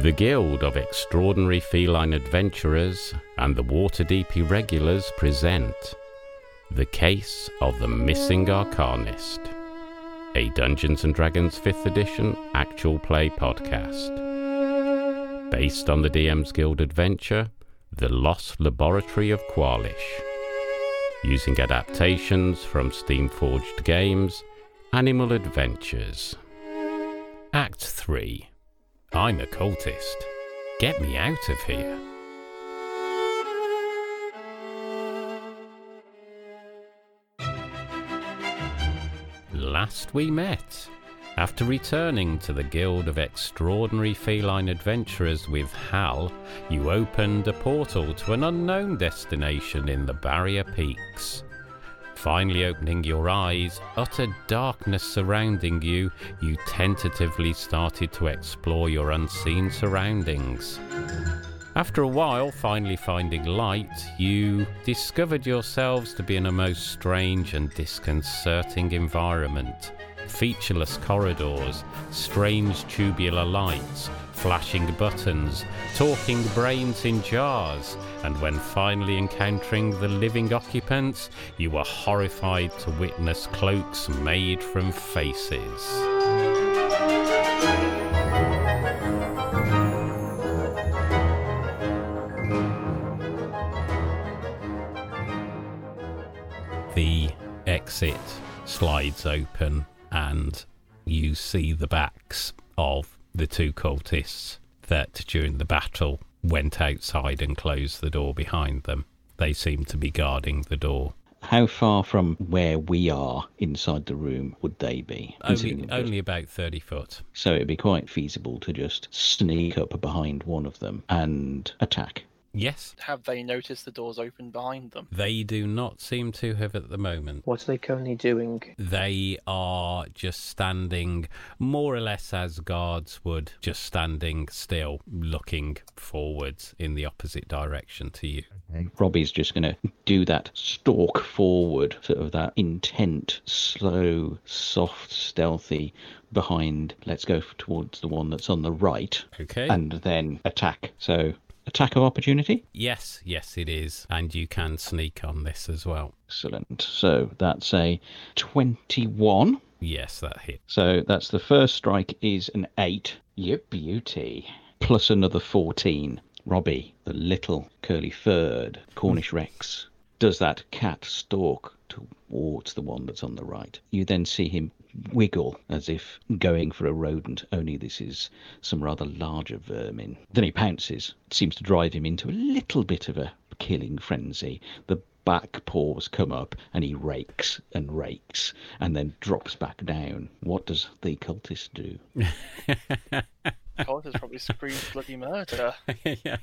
The Guild of Extraordinary Feline Adventurers and the Waterdeep Irregulars present The Case of the Missing Arcanist, a Dungeons and Dragons 5th Edition actual play podcast. Based on the DM's Guild adventure, The Lost Laboratory of Kwalish. Using adaptations from Steamforged Games, Animal Adventures. Act 3 I'm a cultist. Get me out of here. Last we met. After returning to the Guild of Extraordinary Feline Adventurers with Hal, you opened a portal to an unknown destination in the Barrier Peaks. Finally opening your eyes, utter darkness surrounding you, you tentatively started to explore your unseen surroundings. After a while, finally finding light, you discovered yourselves to be in a most strange and disconcerting environment. Featureless corridors, strange tubular lights, flashing buttons, talking brains in jars, and when finally encountering the living occupants, you were horrified to witness cloaks made from faces. The exit slides open, and you see the backs of the two cultists that during the battle went outside and closed the door behind them. They seem to be guarding the door. How far from where we are inside the room would they be? Only, only about 30 foot. So it'd be quite feasible to just sneak up behind one of them and attack. Yes, Have they noticed the doors open behind them? they do not seem to have at the moment. What are they currently doing? They are just standing more or less as guards would, just standing still, looking forwards in the opposite direction to you. Okay. Robbie's just going to do that stalk forward, sort of that intent, slow, soft, stealthy behind. Let's go towards the one that's on the right Okay. and then attack. So, attack of opportunity. yes, yes, it is. And you can sneak on this as well. Excellent. So, that's a 21. Yes, that hit. So, that's the first strike is an 8. You beauty. Plus another 14. Robbie, the little curly furred Cornish Rex, does that cat stalk towards the one that's on the right. You then see him wiggle as if going for a rodent, only this is some rather larger vermin. Then he pounces. It seems to drive him into a little bit of a killing frenzy. The back paws come up and he rakes and rakes and then drops back down. What does the cultist do? Cultists probably scream bloody murder. yeah,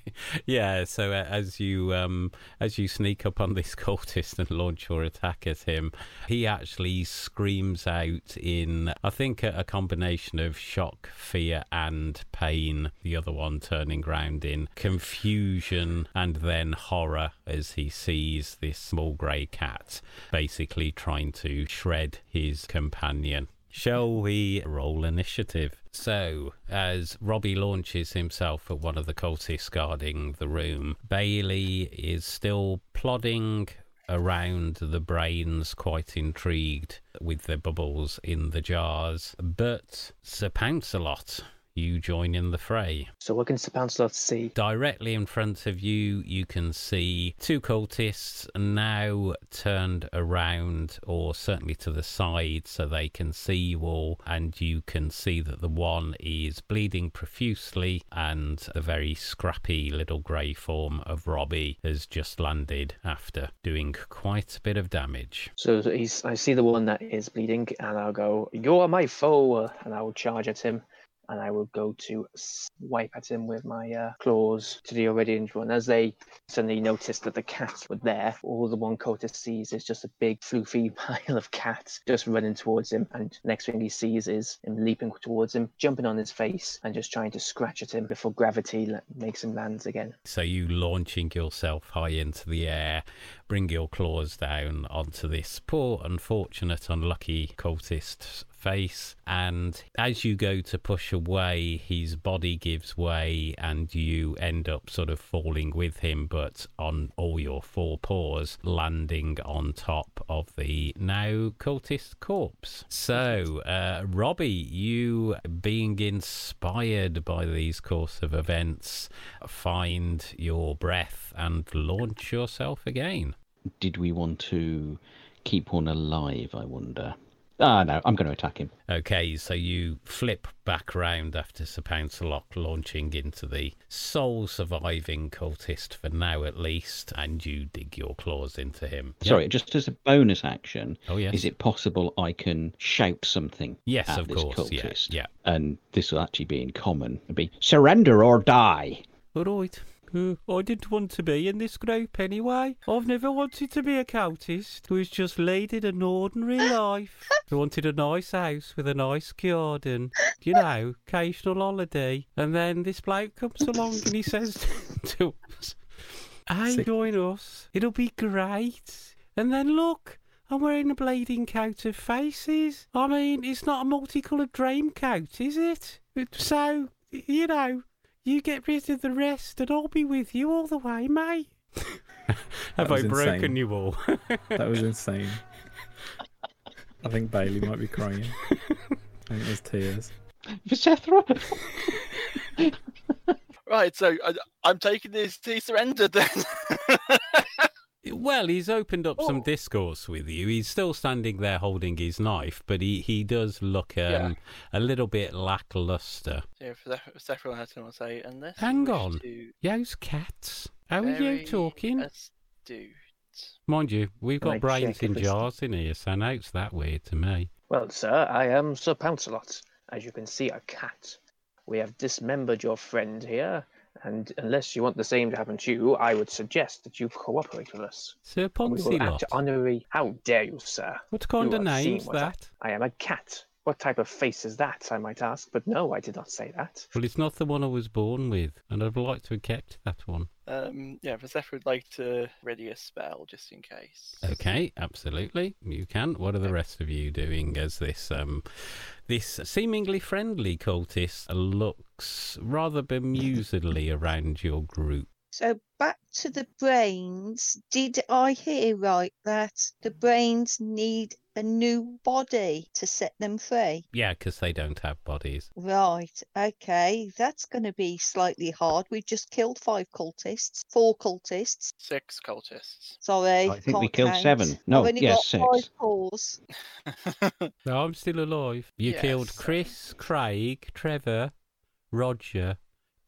yeah. So uh, as you um, as you sneak up on this cultist and launch your attack at him, he actually screams out in I think a, a combination of shock, fear, and pain. The other one turning round in confusion and then horror as he sees this small grey cat basically trying to shred his companion. Shall we roll initiative? So, as Robbie launches himself at one of the cultists guarding the room, Bailey is still plodding around the brains, quite intrigued with the bubbles in the jars. But Sir Pouncelot, you join in the fray. So what can Sir Pouncelot see? Directly in front of you, you can see two cultists now turned around, or certainly to the side, so they can see you all. And you can see that the one is bleeding profusely, and the very scrappy little grey form of Robbie has just landed after doing quite a bit of damage. So he's, I see the one that is bleeding, and I'll go, "You are my foe," and I will charge at him, and I will go to swipe at him with my uh, claws to the already injured one. As they suddenly notice that the cats were there, all the one cultist sees is just a big floofy pile of cats just running towards him, and next thing he sees is him leaping towards him, jumping on his face, and just trying to scratch at him before gravity makes him land again. So you launching yourself high into the air, bring your claws down onto this poor, unfortunate, unlucky cultist's face. And as you go to push away, his body gives way and you end up sort of falling with him, but on all your four paws, landing on top of the now cultist corpse. So, uh, Robbie, you being inspired by these course of events, find your breath and launch yourself again. Did we want to keep one alive, I wonder? Ah, no, I'm going to attack him. Okay, so you flip back round after Sir Pouncelot launching into the sole surviving cultist for now at least, and you dig your claws into him. Yep. Sorry, just as a bonus action, Oh, yes. is it possible I can shout something Yes, of this course. Yeah, cultist? yeah. And this will actually be in common. It'll be surrender or die. All right. Uh, I didn't want to be in this group anyway. I've never wanted to be a cultist who's just leading an ordinary life. I wanted a nice house with a nice garden, you know, occasional holiday. And then this bloke comes along and he says to us, Hey, join us. It'll be great. And then look, I'm wearing a bleeding coat of faces. I mean, it's not a multicoloured dream coat, is it? So, you know, you get rid of the rest and I'll be with you all the way, mate. Have I broken insane. you all? That was insane. I think Bailey might be crying. I think there's tears. Visethra? Right, so I, I'm taking this. He surrendered then. Well, he's opened up some Oh. discourse with you. He's still standing there holding his knife, but he, he does look um, Yeah. a little bit lackluster. yeah, for Zeph- Zephyr had to say, unless you Hang on. to Yo's cats. How are you talking? Astute. Mind you, we've got Like brains in jars in here, so now it's that weird to me. Well, sir, I am Sir Pouncelot. As you can see, a cat. We have dismembered your friend here, and unless you want the same to happen to you, I would suggest that you cooperate with us. Sir And We will act honorary. How dare you, sir? What kind You of name's I- that? I am a cat. What type of face is that, I might ask? But no, I did not say that. Well, it's not the one I was born with, and I'd like to have kept that one. Um, yeah, but would like to ready a spell just in case. Okay, absolutely, you can. What are the rest of you doing as this um, this seemingly friendly cultist looks rather bemusedly around your group? So back to the brains. Did I hear right that the brains need a new body to set them free? Yeah, because they don't have bodies. Right. Okay. That's going to be slightly hard. We've just killed five cultists, four cultists. Six cultists. Sorry. I think we killed count. seven. No, I've only yes, got six. five paws. No, I'm still alive. You killed Chris, Craig, Trevor, Roger,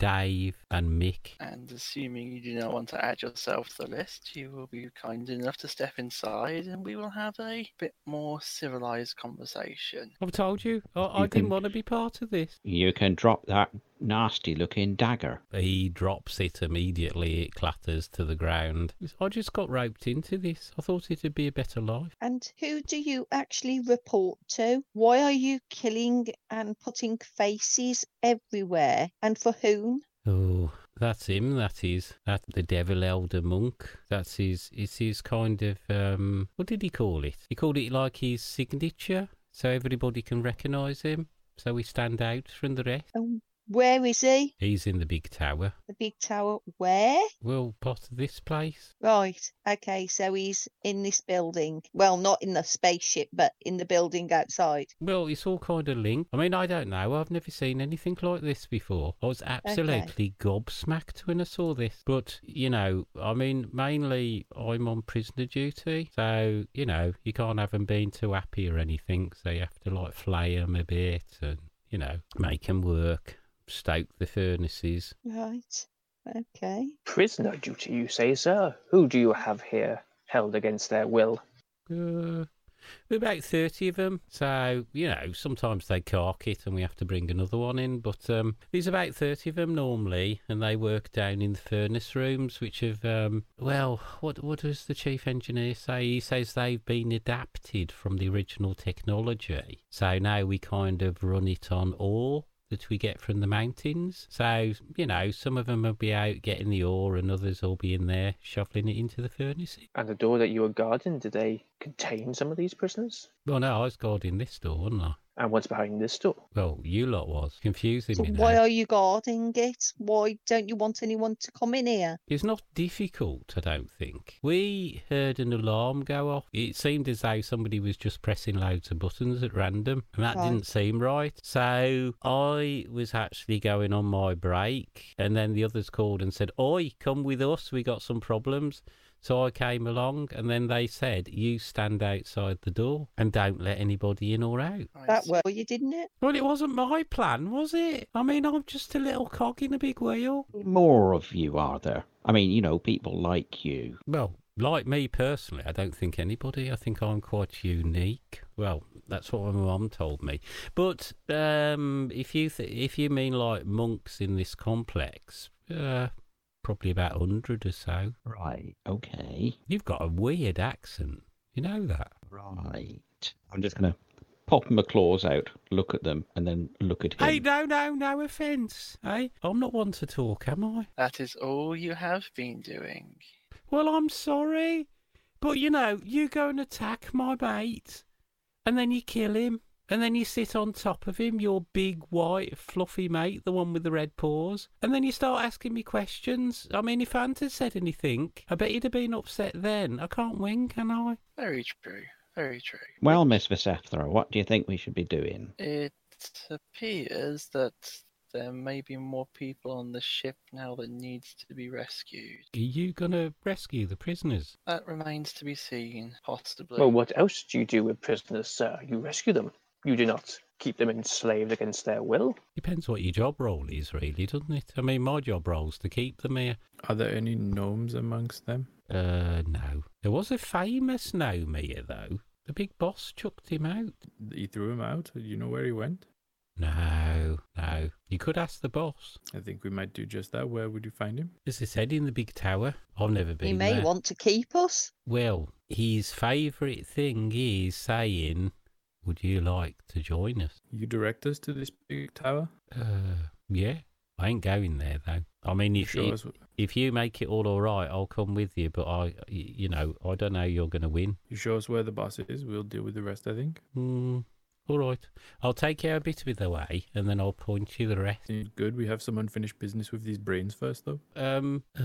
Dave, and Mick. And assuming you do not want to add yourself to the list, you will be kind enough to step inside and we will have a bit more civilized conversation. I've told you, I, I You didn't can- want to be part of this. You can drop that nasty looking dagger. He drops it immediately. It clatters to the ground. I just got roped into this. I thought it'd be a better life. And who do you actually report to? Why are you killing and putting faces everywhere? And for whom? Oh, that's him. That is that the devil elder monk. That's his. It's his kind of um. What did he call it? He called it like his signature, so everybody can recognise him. So we stand out from the rest. And where is he? He's in the big tower. The big tower. Where? Well, part of this place. Right. Okay. So he's in this building. Well, not in the spaceship, but in the building outside. Well, it's all kind of linked. I mean, I don't know. I've never seen anything like this before. I was absolutely gobsmacked when I saw this. But, you know, I mean, mainly I'm on prisoner duty. So, you know, you can't have them being too happy or anything. So you have to, like, flay them a bit and, you know, make them work, stoke the furnaces. Right. Okay. Prisoner duty, you say, sir? Who do you have here, held against their will? Uh, about 30 of them. So, you know, sometimes they cark it and we have to bring another one in. But um, there's about 30 of them normally, and they work down in the furnace rooms, which have, um, well, what, what does the chief engineer say? He says they've been adapted from the original technology. So now we kind of run it on ore. That we get from the mountains. So, you know, some of them will be out getting the ore, and others will be in there shoveling it into the furnaces. And the door that you were guarding, did they contain some of these prisoners? Well, no, I was guarding this door, wasn't I? And what's behind this door? Well, you lot was. Confusing So me why now. are you guarding it? Why don't you want anyone to come in here? It's not difficult, I don't think. We heard an alarm go off. It seemed as though somebody was just pressing loads of buttons at random, and that Right. didn't seem right. So I was actually going on my break, and then the others called and said, Oi, come with us, we got some problems. So I came along, and then they said, You stand outside the door and don't let anybody in or out. That see. were you, didn't it? Well, it wasn't my plan, was it? I mean, I'm just a little cog in a big wheel. More of you are there. I mean, you know, people like you. Well, like me personally, I don't think anybody. I think I'm quite unique. Well, that's what my mum told me. But um, if you th- if you mean like monks in this complex, uh, probably about hundred or so. Right. Okay. You've got a weird accent. You know that. Right. I'm just gonna pop my claws out, look at them, and then look at him. Hey, no, no, no offence. Hey, I'm not one to talk, am I? That is all you have been doing. Well, I'm sorry, but you know, you go and attack my mate, and then you kill him, and then you sit on top of him, your big white fluffy mate, the one with the red paws, and then you start asking me questions. I mean, if Ant had said anything, I bet he'd have been upset then. I can't win, can I? Very true. Very true. Well, Miss Vesethra, what do you think we should be doing? It appears that there may be more people on the ship now that needs to be rescued. Are you gonna rescue the prisoners? That remains to be seen, possibly. Well, what else do you do with prisoners, sir? You rescue them. You do not keep them enslaved against their will. Depends what your job role is, really, doesn't it? I mean, my job role's to keep them here. Are there any gnomes amongst them? Uh, no. There was a famous gnome here, though. The big boss chucked him out. He threw him out. Do you know where he went? No, no. You could ask the boss. I think we might do just that. Where would you find him? As I said, in the big tower. I've never been He may there. want to keep us. Well, his favourite thing is saying, "Would you like to join us?" You direct us to this big tower. Uh, yeah. I ain't going there though. I mean, if Show you, if you make it all all right, I'll come with you. But I, you know, I don't know. You're going to win. You show us where the boss is. We'll deal with the rest. I think. Mm, all right. I'll take you a bit of the way, and then I'll point you the rest. Good. We have some unfinished business with these brains first, though. Um, y-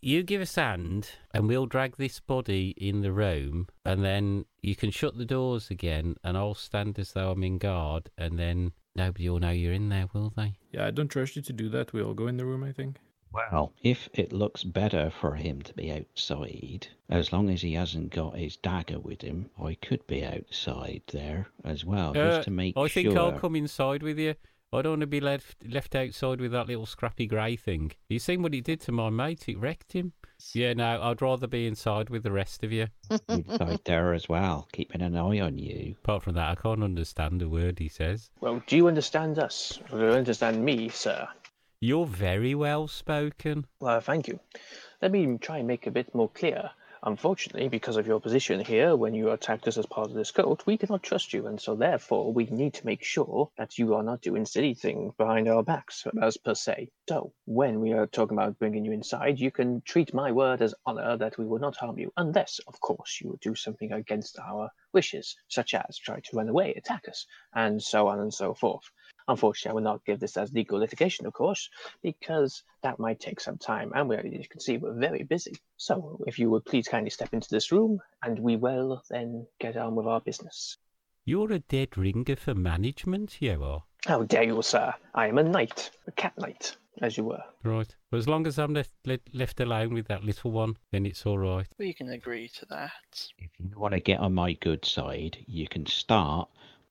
you give us hand, and we'll drag this body in the room, and then you can shut the doors again, and I'll stand as though I'm in guard, and then nobody will know you're in there, will they? Yeah, I don't trust you to do that. We all go in the room. I think. Well, if it looks better for him to be outside, as long as he hasn't got his dagger with him, I could be outside there as well, Uh, just to make I think sure. I'll come inside with you. I don't want to be left left outside with that little scrappy grey thing. You seen what he did to my mate? It wrecked him. Yeah, no, I'd rather be inside with the rest of you. inside there as well, keeping an eye on you. Apart from that, I can't understand a word he says. Well, do you understand us? Do you understand me, sir? You're very well spoken. Well, thank you. Let me try and make a bit more clear. Unfortunately, because of your position here, when you attacked us as part of this cult, we cannot trust you, and so therefore we need to make sure that you are not doing silly things behind our backs, as per se. So, when we are talking about bringing you inside, you can treat my word as honor that we will not harm you, unless, of course, you do something against our wishes, such as try to run away, attack us, and so on and so forth. Unfortunately, I will not give this as legal litigation, of course, because that might take some time, and we, as you can see, we're very busy. So, if you would please kindly step into this room, and we will then get on with our business. You're a dead ringer for management, you are. How dare you, sir? I am a knight, a cat knight, as you were. Right. But as long as I'm left, left left alone with that little one, then it's all right. We can agree to that. If you want to get on my good side, you can start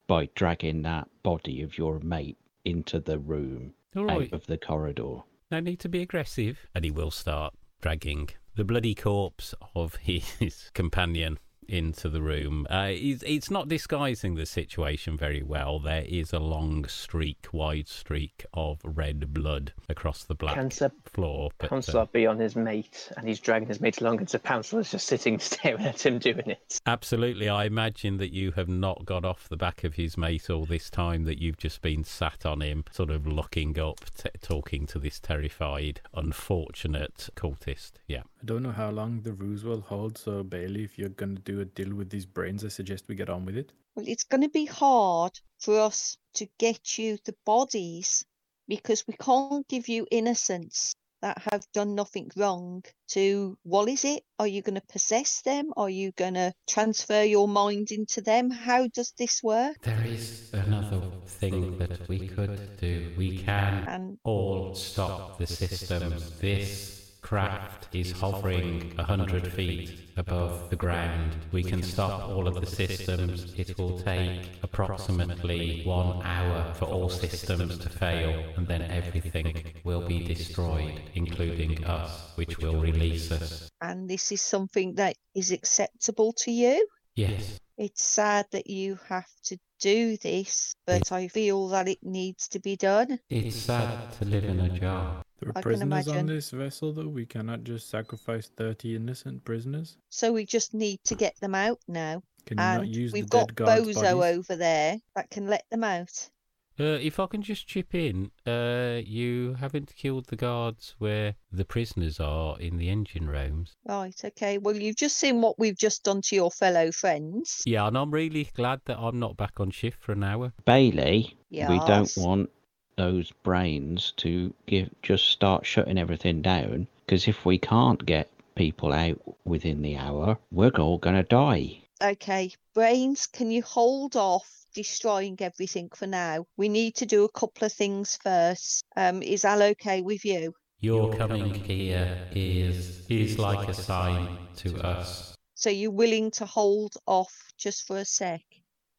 by dragging that body of your mate into the room All right. out of the corridor. No need to be aggressive. And he will start dragging the bloody corpse of his companion into the room. Uh, it's, it's not disguising the situation very well. There is a long streak, wide streak of red blood across the black Can Sir floor. But, uh, be on his mate, and he's dragging his mate along, and Sir Pouncelot's just sitting staring at him doing it. Absolutely. I imagine that you have not got off the back of his mate all this time, that you've just been sat on him, sort of looking up, t- talking to this terrified, unfortunate cultist. Yeah. I don't know how long the ruse will hold, so Bailey, if you're going to do a deal with these brains, I suggest we get on with it. Well, it's going to be hard for us to get you the bodies because we can't give you innocents that have done nothing wrong to what is it? Are you going to possess them? Are you going to transfer your mind into them? How does this work? There is another thing that we could do. We can And all stop the systems. This craft is hovering a hundred feet above the ground. We can stop all of the systems. It will take approximately one hour for all systems to fail, and then everything will be destroyed, including us, which will release us. and this is something that is acceptable to you. Yes, It's sad that you have to do this, but I feel that it needs to be done. it's sad to live in a jar. There are I prisoners on this vessel, though. We cannot just sacrifice 30 innocent prisoners. So we just need to get them out now. Can you not use we've the got dead guards' Bozo bodies? over there that can let them out. Uh, if I can just chip in, uh, you haven't killed the guards where the prisoners are in the engine rooms. Right, okay. Well, you've just seen what we've just done to your fellow friends. Yeah, and I'm really glad that I'm not back on shift for an hour. Bailey, we don't want those brains to give just start shutting everything down because if we can't get people out within the hour, we're all going to die. Okay, Brains, can you hold off destroying everything for now? We need to do a couple of things first. Um, is Al okay with you? Your coming here is is like a sign to us. So you're willing to hold off just for a sec?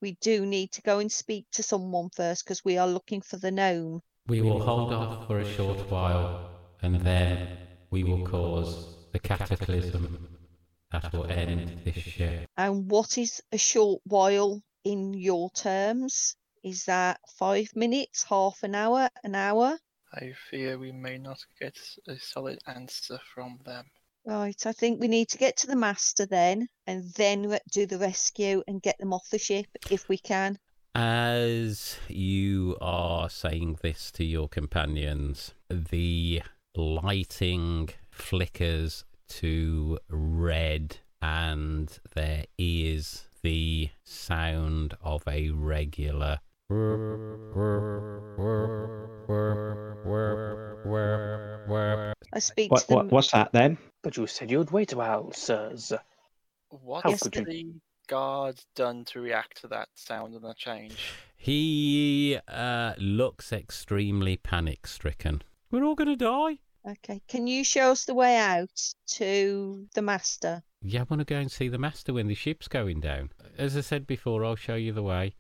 We do need to go and speak to someone first because we are looking for the gnome. We will hold off for a short while, and then we will cause the cataclysm that will end this ship. And what is a short while in your terms? Is that five minutes, half an hour, an hour? I fear we may not get a solid answer from them. Right, I think we need to get to the master then, and then do the rescue and get them off the ship if we can. As you are saying this to your companions, the lighting flickers to red, and there is the sound of a regular. I speak What, to them. what, what's that then? But you said you'd wait a while, sirs. What How has could you- the guard done to react to that sound and that change? He uh, looks extremely panic stricken. We're all going to die. Okay, can you show us the way out to the master? Yeah, I want to go and see the master when the ship's going down. As I said before, I'll show you the way,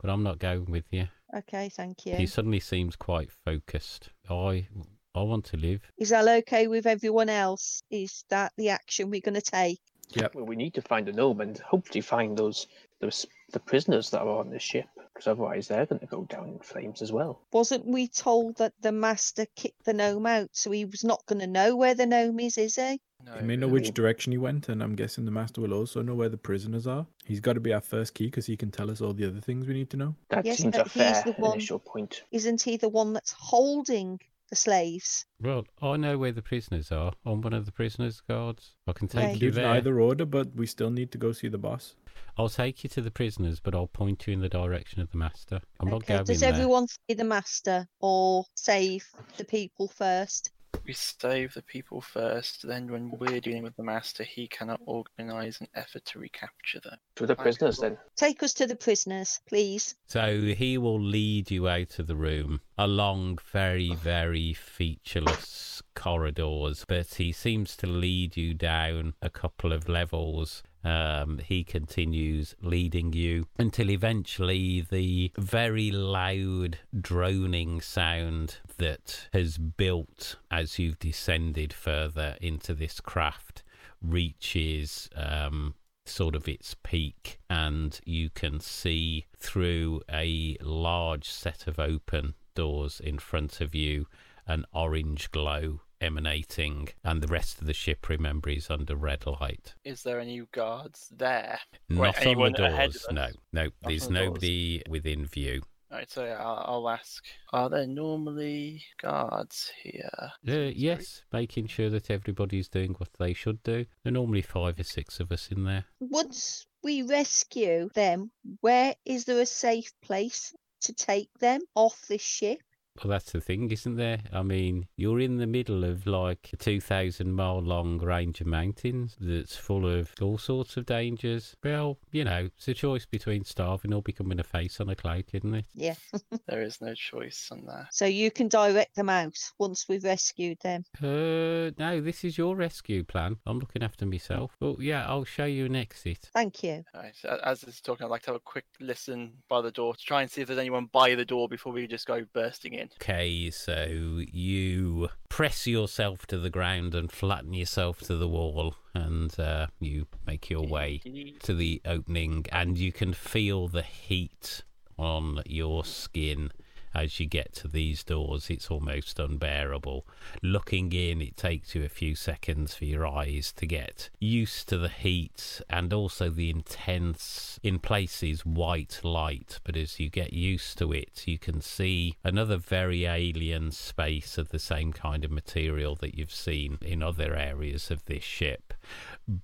but I'm not going with you. Okay, thank you. He suddenly seems quite focused. I, I want to live. Is that okay with everyone else? Is that the action we're going to take? Yeah. Well, we need to find the gnome and hopefully find those those the prisoners that are on the ship, because otherwise they're going to go down in flames as well. Wasn't we told that the master kicked the gnome out, so he was not going to know where the gnome is, is he? No. He may know which direction he went, and I'm guessing the master will also know where the prisoners are. He's got to be our first key because he can tell us all the other things we need to know. That Yes, seems but a fair the one- initial point. Isn't he the one that's holding the slaves? Well, I know where the prisoners are. I'm one of the prisoners' guards. I can take Right. you Includes there. either order, but we still need to go see the boss. I'll take you to the prisoners, but I'll point you in the direction of the master. I'm not Okay, going Does there. everyone see the master or save the people first? We save the people first, then when we're dealing with the master, he cannot organise an effort to recapture them. To the prisoners then. Take us to the prisoners, please. So he will lead you out of the room along very, very featureless corridors, but he seems to lead you down a couple of levels. Um, he continues leading you until eventually the very loud droning sound that has built as you've descended further into this craft reaches um, sort of its peak, and you can see through a large set of open doors in front of you an orange glow emanating, and the rest of the ship, remember, is under red light. Is there any guards there? Not on the anyone ahead of doors, us? no. No, there's on the doors. nobody within view. Right, so yeah, I'll, I'll ask. Are there normally guards here? Uh, yes, making sure that everybody's doing what they should do. There are normally five or six of us in there. Once we rescue them, where is there a safe place to take them off the ship? Well, that's the thing, isn't there? I mean, you're in the middle of like a 2,000 mile long range of mountains that's full of all sorts of dangers. Well, you know, it's a choice between starving or becoming a face on a cloud, isn't it? Yeah. There is no choice on that. So you can direct them out once we've rescued them. Uh, no, this is your rescue plan. I'm looking after myself. But yeah, I'll show you an exit. Thank you. Alright, so a- as it's talking, I'd like to have a quick listen by the door to try and see if there's anyone by the door before we just go bursting in. Okay, so you press yourself to the ground and flatten yourself to the wall, and uh, you make your way to the opening, and you can feel the heat on your skin as you get to these doors. It's almost unbearable. Looking in, it takes you a few seconds for your eyes to get used to the heat and also the intense, in places, white light. But as you get used to it, you can see another very alien space of the same kind of material that you've seen in other areas of this ship.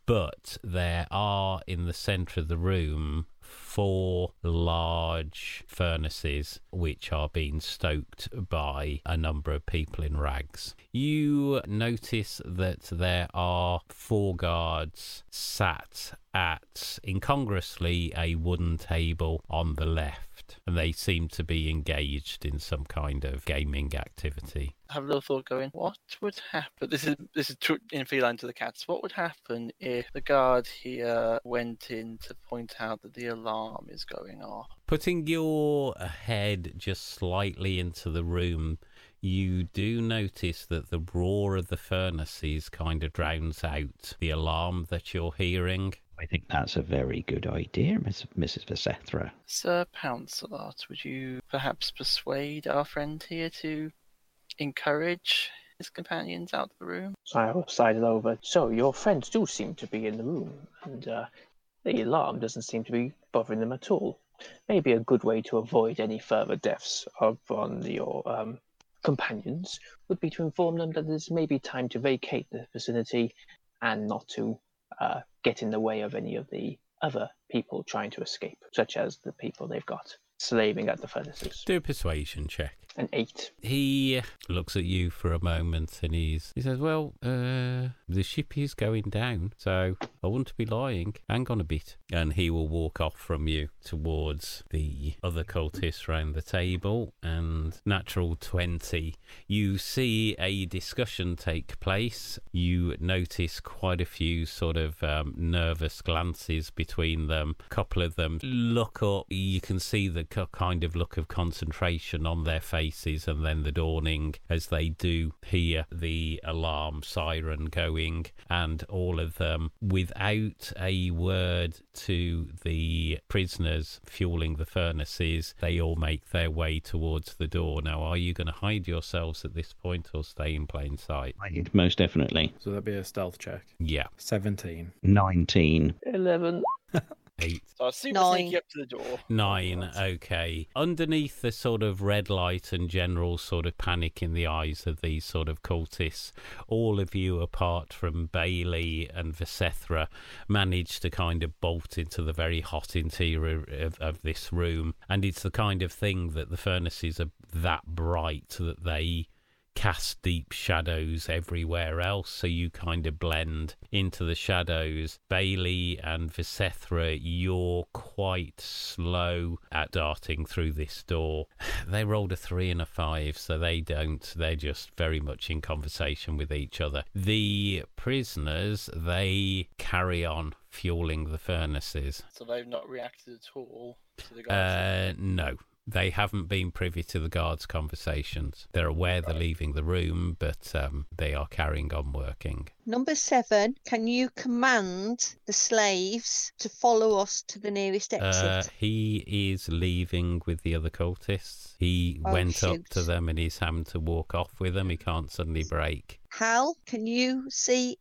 But there are in the centre of the room four large furnaces which are being stoked by a number of people in rags. You notice that there are four guards sat at incongruously a wooden table on the left, and they seem to be engaged in some kind of gaming activity. I Have a little thought going. What would happen? This is this is true in feline to the cats. What would happen if the guard here went in to point out that the alarm is going off? Putting your head just slightly into the room, you do notice that the roar of the furnaces kind of drowns out the alarm that you're hearing. I think that's a very good idea, Miss, Mrs. Vesethra. Sir Pouncelot, would you perhaps persuade our friend here to encourage his companions out of the room? So I will slide it over. So your friends do seem to be in the room, and uh, the alarm doesn't seem to be bothering them at all. Maybe a good way to avoid any further deaths of on your um, companions would be to inform them that it's maybe time to vacate the vicinity and not to uh, get in the way of any of the other people trying to escape, such as the people they've got slaving at the furnaces. Do a persuasion check. An eight. He looks at you for a moment and he's he says, Well, uh the ship is going down, so I wouldn't be lying. Hang on a bit. And he will walk off from you towards the other cultists round the table and natural twenty. You see a discussion take place. You notice quite a few sort of um, nervous glances between them. A couple of them look up. You can see the kind of look of concentration on their faces and then the dawning as they do hear the alarm siren going and all of them without a word to the prisoners fueling the furnaces they all make their way towards the door now are you going to hide yourselves at this point or stay in plain sight Right, Most definitely. So that'd be a stealth check. yeah 17. 19. Eleven. eight So I was super Nine. sneaky up to the door. Nine, okay. Underneath the sort of red light and general sort of panic in the eyes of these sort of cultists, all of you, apart from Bailey and Vesethra, manage to kind of bolt into the very hot interior of, of this room. And it's the kind of thing that the furnaces are that bright that they cast deep shadows everywhere else, so you kind of blend into the shadows. Bailey and Visethra, you're quite slow at darting through this door. They rolled a three and a five, so they don't. They're just very much in conversation with each other. The prisoners, they carry on fueling the furnaces. So they've not reacted at all to the guards. Uh, no. They haven't been privy to the guards' conversations. They're aware they're leaving the room, but um, they are carrying on working. Number seven, can you command the slaves to follow us to the nearest Uh, exit? he is leaving with the other cultists. He Oh, went up to them and he's having to walk off with them. He can't suddenly break. Hal, can you see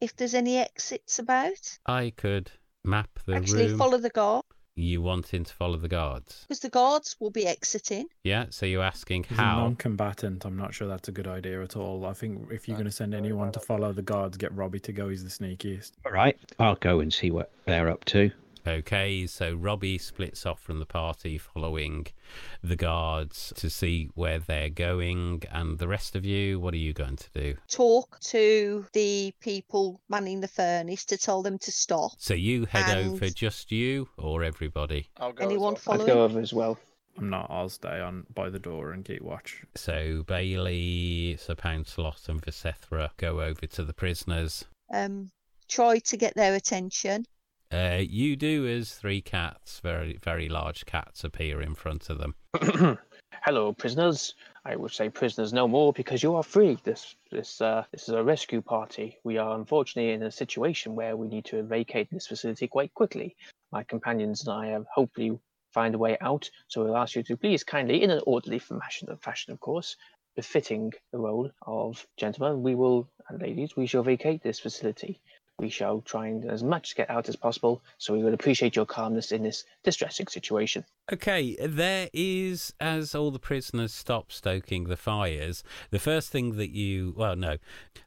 if there's any exits about? I could map the Actually, room. follow the guard. You wanting to follow the guards? Because the guards will be exiting. Yeah. So you're asking As a how? non-combatant, I'm not sure that's a good idea at all. I think if you're going to send anyone to follow the guards, get Robbie to go. He's the sneakiest. All right, I'll go and see what they're up to. Okay, so Robbie splits off from the party following the guards to see where they're going, and the rest of you, what are you going to do? Talk to the people manning the furnace to tell them to stop. So you head And- over, just you or everybody? I'll go. as Anyone well. I'd go over as well. I'm not. I'll stay on by the door and keep watch. So Bailey, Sir Pouncelot, and Visethra go over to the prisoners. Um, try to get their attention. Uh, you do as three cats, very very large cats, appear in front of them. Hello, prisoners. I would say prisoners no more because you are free. This this uh, this is a rescue party. We are unfortunately in a situation where we need to vacate this facility quite quickly. My companions and I have hopefully find a way out. So we'll ask you to please kindly, in an orderly fashion, fashion of course, befitting the role of gentlemen, we will and ladies, we shall vacate this facility. We shall try and as much get out as possible. So we would appreciate your calmness in this distressing situation. Okay, there is, as all the prisoners stop stoking the fires, the first thing that you, well, no,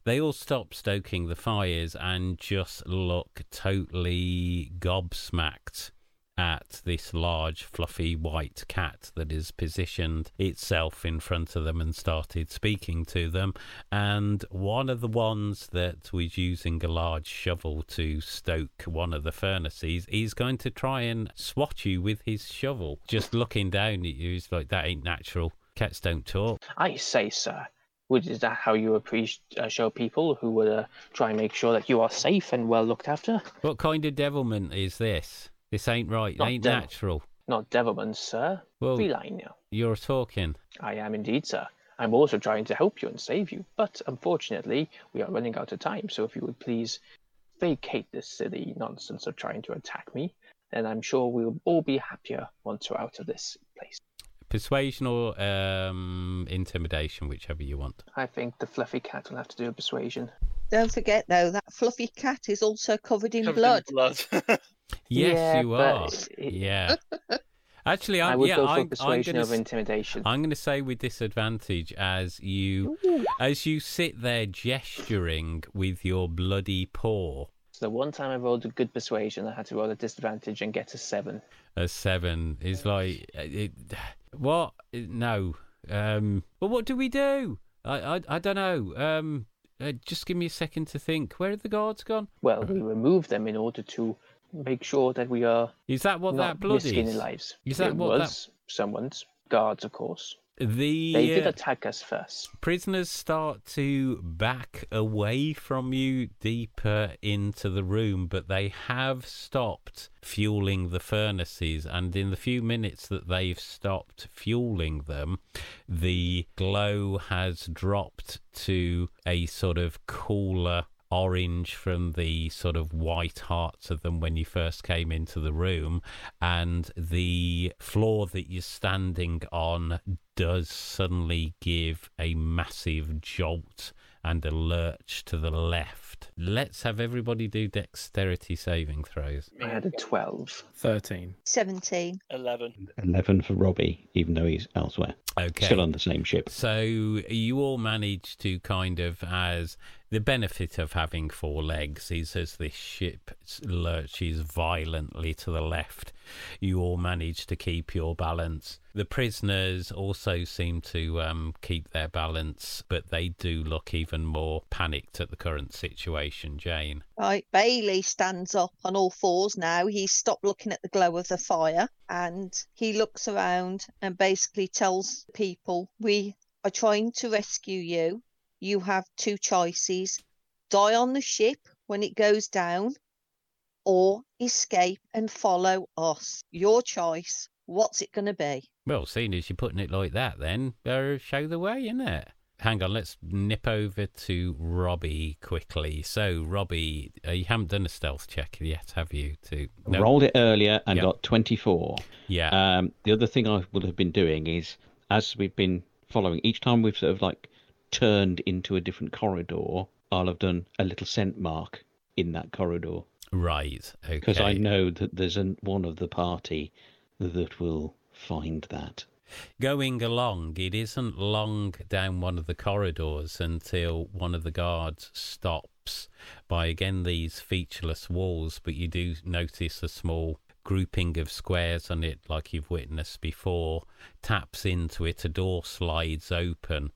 they all stop stoking the fires and just look totally gobsmacked at this large, fluffy white cat that has positioned itself in front of them and started speaking to them. And one of the ones that was using a large shovel to stoke one of the furnaces is going to try and swat you with his shovel. Just looking down at you, he's like, that ain't natural. Cats don't talk. I say, sir, would is that how you appreciate uh, show people who would uh, try and make sure that you are safe and well looked after? What kind of devilment is this? This ain't right. Not ain't devil. natural. Not devilment, sir. Well, Feline. now. you're talking. I am indeed, sir. I'm also trying to help you and save you, but unfortunately, we are running out of time. So if you would please vacate this silly nonsense of trying to attack me, then I'm sure we'll all be happier once we're out of this place. Persuasion or um, intimidation, whichever you want. I think the fluffy cat will have to do a persuasion. Don't forget though, that fluffy cat is also covered in Covered blood. blood. Yes, Yeah, you are. it- Yeah. Actually, I I'm, would yeah, go for I'm, I'm gonna, over intimidation. I'm going to say with disadvantage as you as you sit there gesturing with your bloody paw. So the one time I rolled a good persuasion, I had to roll a disadvantage and get a seven. A seven is like it, what? No. Um. But what do we do? I I, I don't know. Um. Uh, just give me a second to think. Where have the guards gone? Well, we removed them in order to make sure that we are Is that what that blood risking is? lives. Is that it what that- was someone's guards, of course. The They did uh, attack us first. prisoners start to back away from you deeper into the room, but they have stopped fueling the furnaces. And in the few minutes that they've stopped fueling them, the glow has dropped to a sort of cooler orange from the sort of white hearts of them when you first came into the room and the floor that you're standing on does suddenly give a massive jolt and a lurch to the left. Let's have everybody do dexterity saving throws. I had a 12. Thirteen. 17. Eleven. 11 for Robbie, even though he's elsewhere. Okay. Still on the same ship. So you all manage to kind of, as the benefit of having four legs is as this ship lurches violently to the left, you all manage to keep your balance. The prisoners also seem to um, keep their balance, but they do look even more panicked at the current situation. Jane. Right, Bailey stands up on all fours now. He's stopped looking at the glow of the fire and he looks around and basically tells people, We are trying to rescue you. You have two choices die on the ship when it goes down or escape and follow us. Your choice. What's it going to be? Well, seeing as you're putting it like that, then uh, show the way, innit? Hang on, let's nip over to Robbie quickly. So, Robbie, uh, you haven't done a stealth check yet, have you? To no. Rolled it earlier and Yeah. got 24. yeah, Um, the other thing I would have been doing is, as we've been following, each time we've sort of like turned into a different corridor, I'll have done a little scent mark in that corridor. Right. Okay. because I know that there's an, one of the party that will find that. Going along, it isn't long down one of the corridors until one of the guards stops by again these featureless walls, but you do notice a small grouping of squares on it, like you've witnessed before. Taps into it, a door slides open.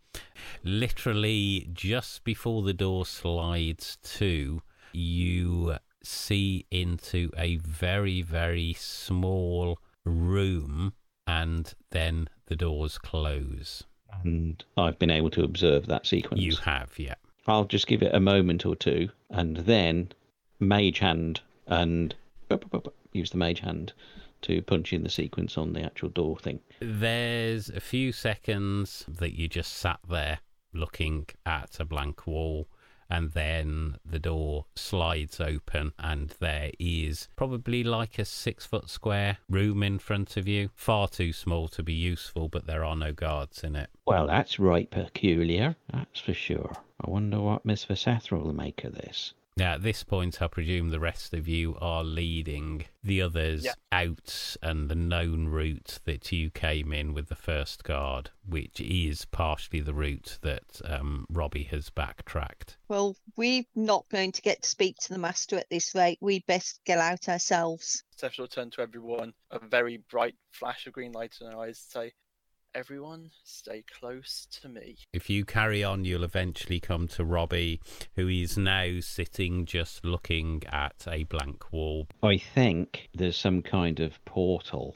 Literally, just before the door slides to, you see into a very, very small room, and then the doors close. And I've been able to observe that sequence. You have, yeah. I'll just give it a moment or two, and then mage hand and use the mage hand to punch in the sequence on the actual door thing. There's a few seconds that you just sat there looking at a blank wall, and then the door slides open, and there is probably like a six foot square room in front of you. Far too small to be useful, but there are no guards in it. Well, that's right peculiar, that's for sure. I wonder what Miss Visethra will make of this. Now, at this point, I presume the rest of you are leading the others Yeah. out and the known route that you came in with the first guard, which is partially the route that um, Robbie has backtracked. Well, we're not going to get to speak to the master at this rate. We best get out ourselves. Steph will turn to everyone, a very bright flash of green light in her eyes, to say, Everyone, stay close to me. If you carry on, you'll eventually come to Robbie, who is now sitting just looking at a blank wall. I think there's some kind of portal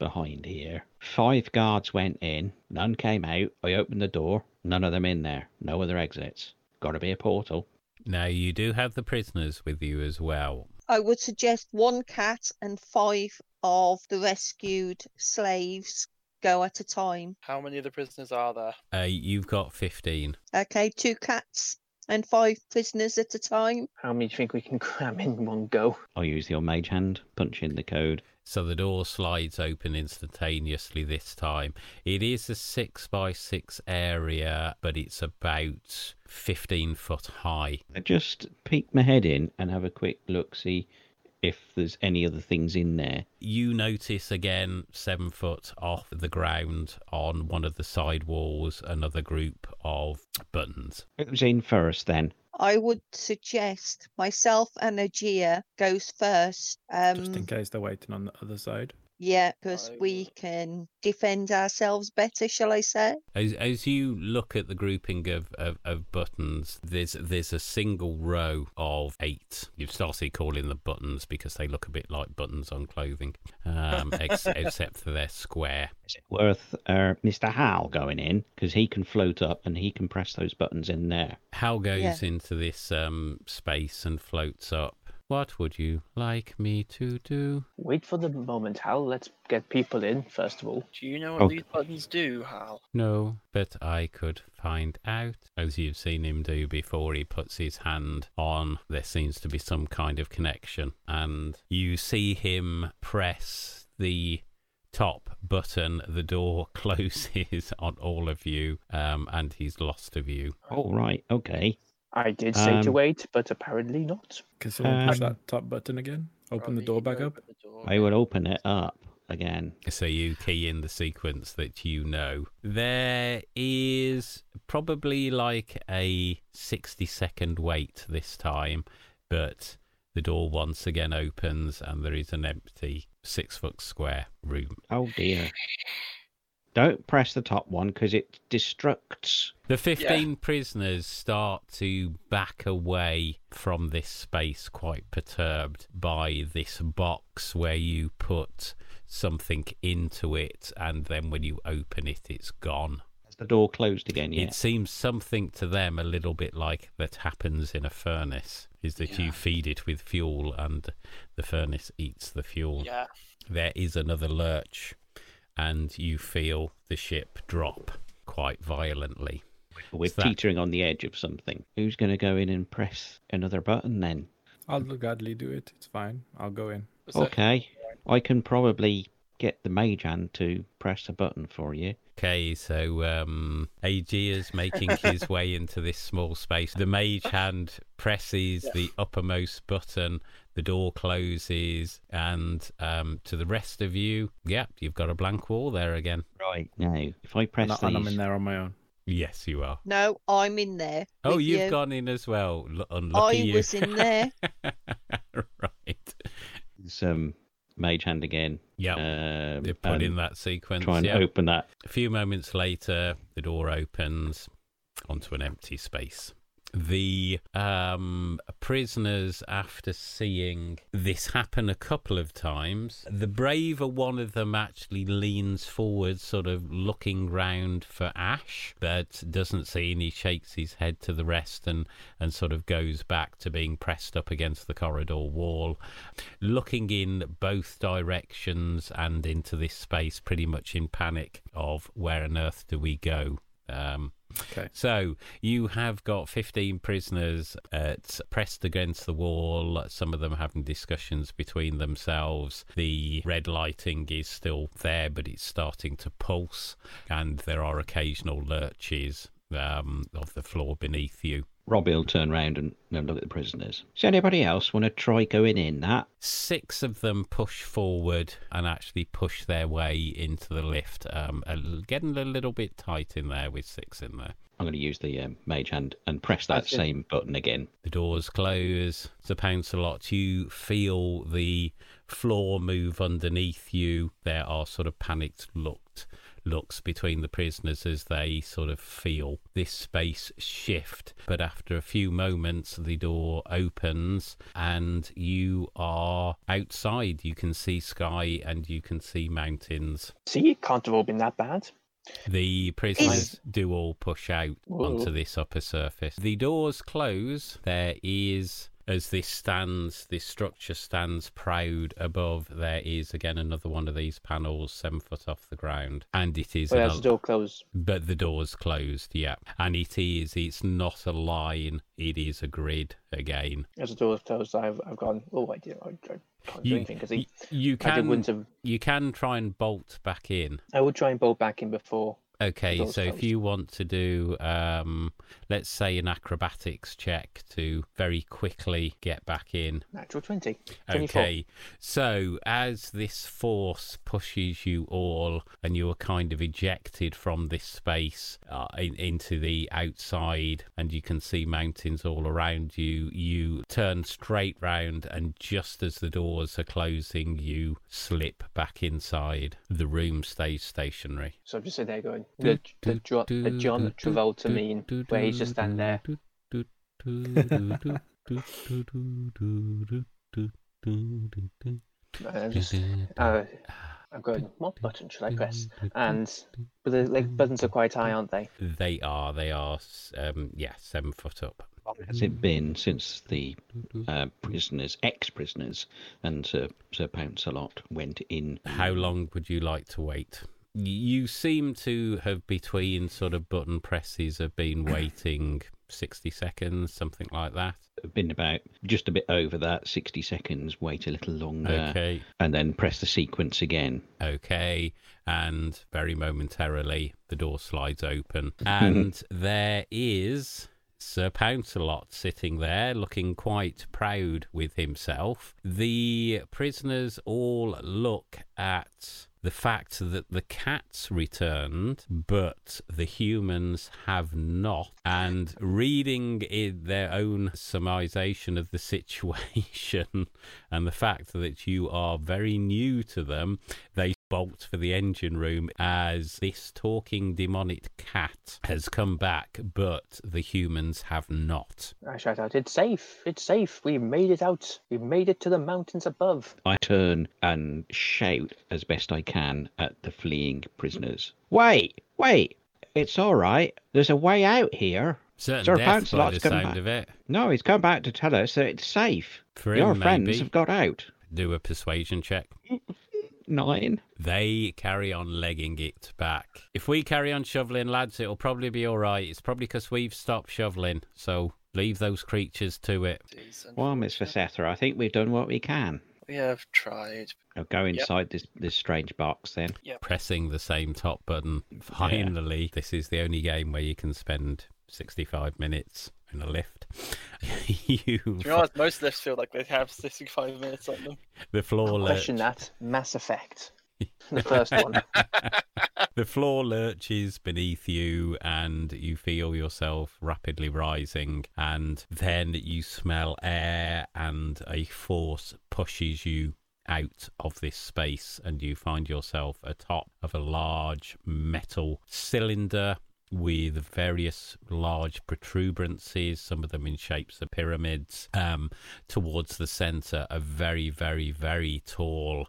behind here. Five guards went in, none came out. I opened the door, none of them in there. No other exits. Gotta be a portal. Now, you do have the prisoners with you as well. I would suggest one cat and five of the rescued slaves go at a time. How many of the prisoners are there? Uh, you've got 15. Okay, two cats and five prisoners at a time. How many do you think we can cram in one go? I'll use your mage hand, punch in the code. So the door slides open instantaneously this time. It is a six by six area, but it's about 15 foot high. I just peek my head in and have a quick look, see if there's any other things in there. You notice again, seven foot off the ground on one of the side walls, another group of buttons. It was in first then. I would suggest myself and Aegea goes first. Just in Um, case they're waiting on the other side. Yeah, because we can defend ourselves better, shall I say? As, as you look at the grouping of, of, of buttons, there's there's a single row of eight. You've started calling them buttons because they look a bit like buttons on clothing, um, ex- except for they're square. Is it worth uh, Mr. Hal going in? Because he can float up and he can press those buttons in there. Hal goes Yeah. into this um, space and floats up. What would you like me to do? Wait for the moment, Hal. Let's get people in, first of all. Do you know what Okay. these buttons do, Hal? No, but I could find out. As you've seen him do before, he puts his hand on. There seems to be some kind of connection, and you see him press the top button. The door closes on all of you, um, and he's lost to view. All right, okay. I did say to Um, wait, but apparently not. Can someone push Um, that top button again? Open the door back up. door. I will open it up again. So you key in the sequence that you know. There is probably like a 60 second wait this time, but the door once again opens and there is an empty six foot square room. Oh dear. Don't press the top one because it destructs. The 15 prisoners start to back away from this space, quite perturbed by this box where you put something into it, and then when you open it, it's gone. Has the door closed again It seems something to them a little bit like that happens in a furnace is that Yeah. you feed it with fuel and the furnace eats the fuel. Yeah. There is another lurch and you feel the ship drop quite violently. We're Is that- teetering on the edge of something. Who's going to go in and press another button then? I'll gladly do it. It's fine. I'll go in. So- Okay. I can probably get the mage hand to press a button for you. Okay, so um, AG is making his way into this small space. The mage hand presses the uppermost button. The door closes, and um, to the rest of you, yep, you've got a blank wall there again. Right now, if I press And, I- and I'm in there on my own. Yes, you are. No, I'm in there. Oh, you've you. gone in as well. L- I unlucky you. was in there. right. Some um, mage hand again. Yeah. Um, They put in that sequence. Try and yeah. open that. A few moments later, the door opens onto an empty space. The um, prisoners, after seeing this happen a couple of times, the braver one of them actually leans forward, sort of looking round for Ash, but doesn't see he shakes his head to the rest and, and sort of goes back to being pressed up against the corridor wall, looking in both directions and into this space, pretty much in panic of where on earth do we go. Um, Okay. so you have got 15 prisoners at, pressed against the wall, some of them having discussions between themselves. The red lighting is still there, but it's starting to pulse, and there are occasional lurches um, of the floor beneath you. Robbie will turn round and, and look at the prisoners. Does anybody else want to try going in that? Six of them push forward and actually push their way into the lift, um, getting a little bit tight in there with six in there. I'm going to use the um, mage hand and press that That's it. same button again. The doors close. Sir Pouncelot, you feel the floor move underneath you. There are sort of panicked looked looks between the prisoners as they sort of feel this space shift. But after a few moments, the door opens and you are outside. You can see sky and you can see mountains. See, it can't have all been that bad. The prisoners do all push out onto this upper surface. The doors close. There is, as this stands, this structure stands proud above, there is again another one of these panels seven foot off the ground. And it is, Well, an the door closed. but the door's closed, yeah. And it is, it's not a line, it is a grid again. As the door's closed, I've I've gone. Oh, I did. I, I can't do You, anything because y- you I did, wouldn't can have. you can try and bolt back in. I would try and bolt back in before. Okay, so if you want to do, um, let's say, an acrobatics check to very quickly get back in. Natural 20. 24. Okay, so as this force pushes you all and you are kind of ejected from this space uh, in, into the outside, and you can see mountains all around you, you turn straight round, and just as the doors are closing, you slip back inside. The room stays stationary. So I'm just sitting there going, the, the, Jo- the John Travolta mean, where he's just standing there. I'm just, uh, I'm going, what button should I press? And but the like, buttons are quite high, aren't they? They are, they are, um, yeah, seven foot up. How long has it been since the uh, prisoners, ex-prisoners, and Sir, Sir Pouncelot went in? How long would you like to wait? You seem to have, between sort of button presses, have been waiting 60 seconds, something like that. Been about just a bit over that, 60 seconds, wait a little longer, Okay, and then press the sequence again. okay. And very momentarily, the door slides open. And there is Sir Pouncelot sitting there, looking quite proud with himself. The prisoners all look at the fact that the cats returned, but the humans have not. And reading in their own surmisation of the situation and the fact that you are very new to them, they bolt for the engine room as this talking demonic cat has come back, but the humans have not. I shout out, it's safe, it's safe, We've made it out, We've made it to the mountains above. I turn and shout as best I can at the fleeing prisoners. Wait, wait, it's all right. There's a way out here. Certain Sir death by Pouncelot's the come sound back. of it. No, he's come back to tell us that it's safe. For Your him, friends maybe. have got out. Do a persuasion check. Nine. They carry on legging it back. If we carry on shoveling, lads, it'll probably be all right. It's probably because we've stopped shoveling. So leave those creatures to it. Jeez, Well, Miss unfortunate. Facetta, I think we've done what we can. We have tried. Now go inside this this strange box then. Pressing the same top button. Finally, this is the only game where you can spend 65 minutes in a lift. you To be honest, most lifts feel like they have 65 minutes on them. the floor Question lurch. that. Mass Effect. The first one. the floor lurches beneath you and you feel yourself rapidly rising and then you smell air and a force pushes you out of this space and you find yourself atop of a large metal cylinder with various large protuberances, some of them in shapes of pyramids. Um, towards the center, a very, very, very tall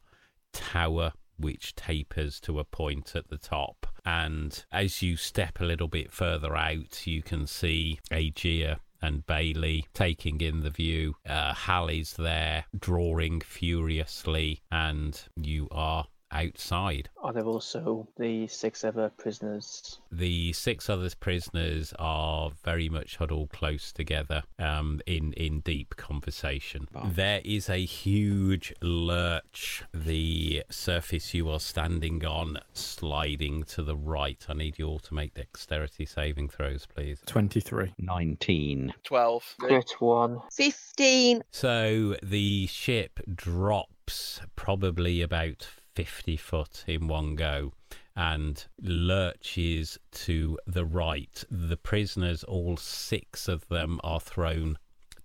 tower which tapers to a point at the top. And as you step a little bit further out, you can see Aegea and Bailey taking in the view. Uh, Hal is there, drawing furiously, and you are outside. Are there also the six other prisoners? The six other prisoners are very much huddled close together um, in, in deep conversation. Wow. There is a huge lurch. The surface you are standing on sliding to the right. I need you all to make dexterity saving throws, please. 23. 19. 12. Crit one. 15. So the ship drops probably about 50 foot in one go and lurches to the right. The prisoners, all six of them, are thrown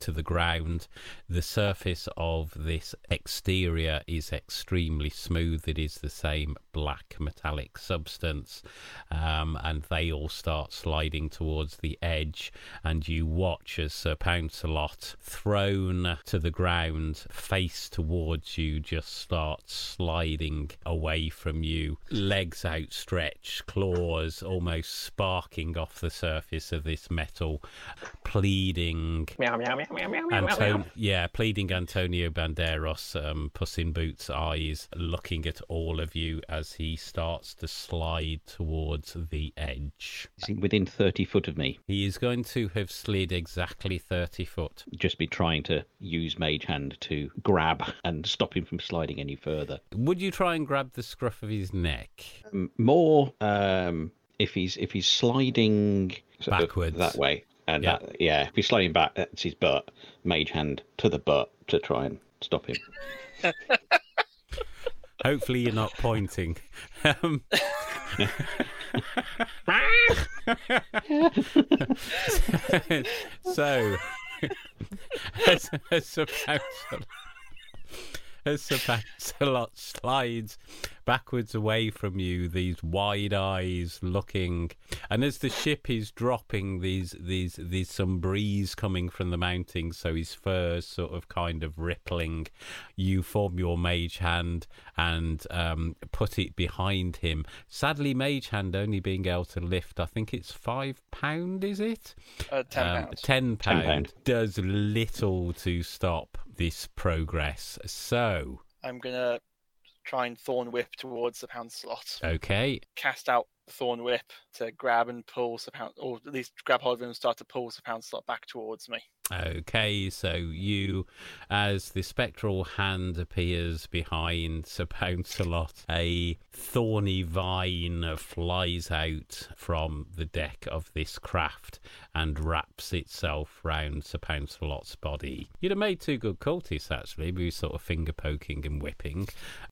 to the ground. The surface of this exterior is extremely smooth. It is the same black metallic substance, um, and they all start sliding towards the edge. And you watch as Sir Pouncelot, thrown to the ground, face towards you, just starts sliding away from you, legs outstretched, claws almost sparking off the surface of this metal, pleading Meow, meow, meow, Anton- yeah, pleading Antonio Banderas, um, Puss in Boots' eyes, looking at all of you as he starts to slide towards the edge. Is he within 30 foot of me? He is going to have slid exactly 30 foot. Just be trying to use Mage Hand to grab and stop him from sliding any further. Would you try and grab the scruff of his neck? M- More um, if he's if he's sliding Backwards. that way, and Yeah. that, yeah, if he's sliding back, that's his butt. Mage Hand to the butt to try and stop him. Hopefully, you're not pointing. Um, so, as, as Lancelot- as Sir Lancelot slides backwards away from you, these wide eyes looking, and as the ship is dropping, these these these some breeze coming from the mountains, so his fur sort of kind of rippling. You form your mage hand and um, put it behind him. Sadly, mage hand only being able to lift, I think it's five pound, is it? Uh, 10 Um, pounds. Ten Ten pound pound. does little to stop this progress. So, I'm going to try and thorn whip towards the Pouncelot. okay, Cast out thorn whip to grab and pull the pound, or at least grab hold of him and start to pull the Pouncelot back towards me. Okay, so you, as the spectral hand appears behind Sir Pouncelot, a thorny vine flies out from the deck of this craft and wraps itself round Sir Pouncelot's body. You'd have made two good cultists, actually, with sort of finger poking and whipping.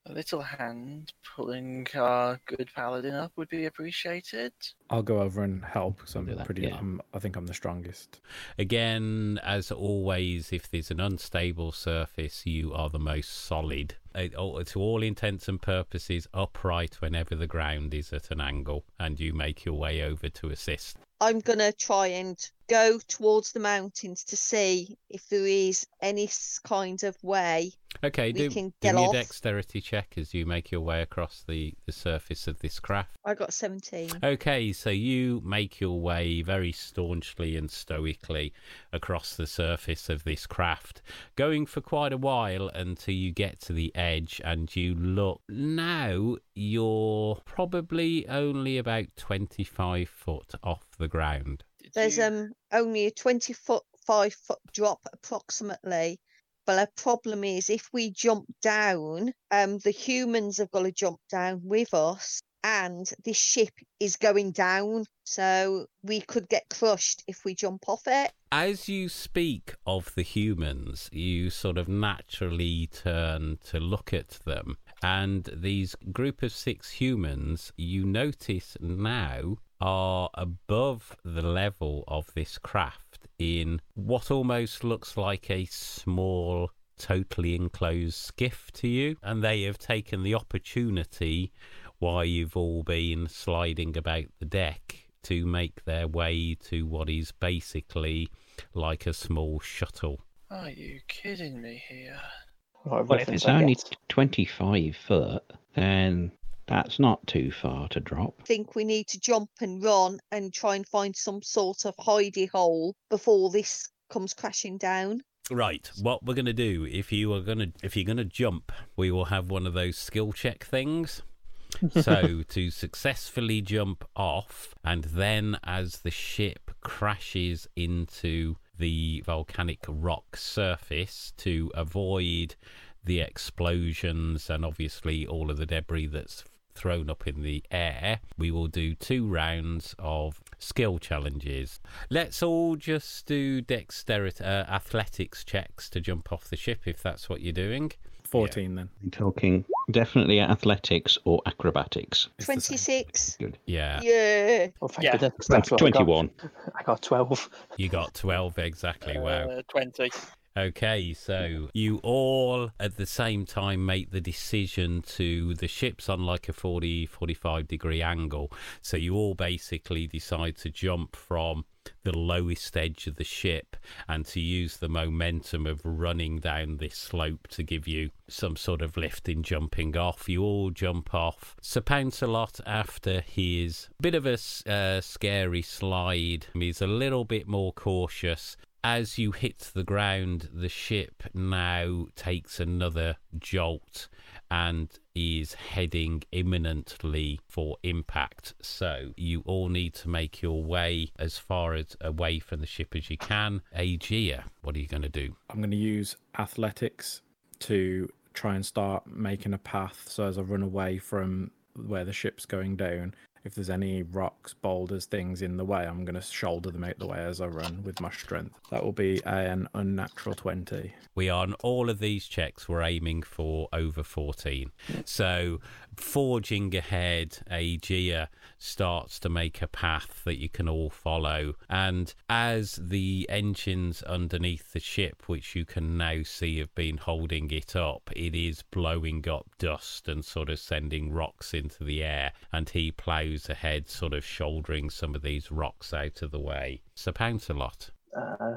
A little hand pulling our good paladin up would be appreciated. I'll go over and help because I'm pretty. yeah. I'm, I think I'm the strongest. Again, as always, if there's an unstable surface, you are the most solid. To all intents and purposes, upright whenever the ground is at an angle, and you make your way over to assist. I'm going to try and go towards the mountains to see if there is any kind of way Okay, we do, can do me a dexterity check as you make your way across the, the surface of this craft. I got 17. Okay, so you make your way very staunchly and stoically across the surface of this craft, going for quite a while until you get to the edge and you look. Now you're probably only about 25 foot off the ground. Did There's you- um only a 20 foot, 5 foot drop approximately. But our problem is if we jump down, um, the humans have got to jump down with us. and this ship is going down. So we could get crushed if we jump off it. As you speak of the humans, you sort of naturally turn to look at them. And these group of six humans, you notice now, are above the level of this craft in what almost looks like a small, totally enclosed skiff to you. And they have taken the opportunity while you've all been sliding about the deck to make their way to what is basically like a small shuttle. Are you kidding me here? What Well, if it's I only get. 25 foot, then that's not too far to drop. I think we need to jump and run and try and find some sort of hidey hole before this comes crashing down. Right. What we're gonna do if you are gonna if you're gonna jump, we will have one of those skill check things. so to successfully jump off, and then as the ship crashes into the volcanic rock surface, to avoid the explosions and obviously all of the debris that's thrown up in the air, we will do two rounds of skill challenges. Let's all just do dexterity, uh, athletics checks to jump off the ship if that's what you're doing. 14 then. I'm talking definitely athletics or acrobatics. It's the same. 26. Yeah, Yeah. Oh, thank Yeah. goodness, 'cause that's what I got. 21. I got 12. you got 12 exactly. Wow. Uh, 20. Okay, so you all at the same time make the decision to the ship's on like a 40 45 degree angle. So you all basically decide to jump from the lowest edge of the ship and to use the momentum of running down this slope to give you some sort of lift in jumping off. You all jump off. Sir Pouncelot, after his bit of a uh, scary slide, he's a little bit more cautious as you hit the ground, the ship now takes another jolt and is heading imminently for impact. So you all need to make your way as far as away from the ship as you can. Aegea, what are you going to do? I'm going to use athletics to try and start making a path so as I run away from where the ship's going down. If there's any rocks, boulders, things in the way, I'm going to shoulder them out the way as I run with my strength. That will be an unnatural 20. We are on all of these checks. We're aiming for over 14. So, forging ahead, Aegea starts to make a path that you can all follow. And as the engines underneath the ship, which you can now see have been holding it up, it is blowing up dust and sort of sending rocks into the air. And he plows ahead, sort of shouldering some of these rocks out of the way. Sir Pouncelot. Uh,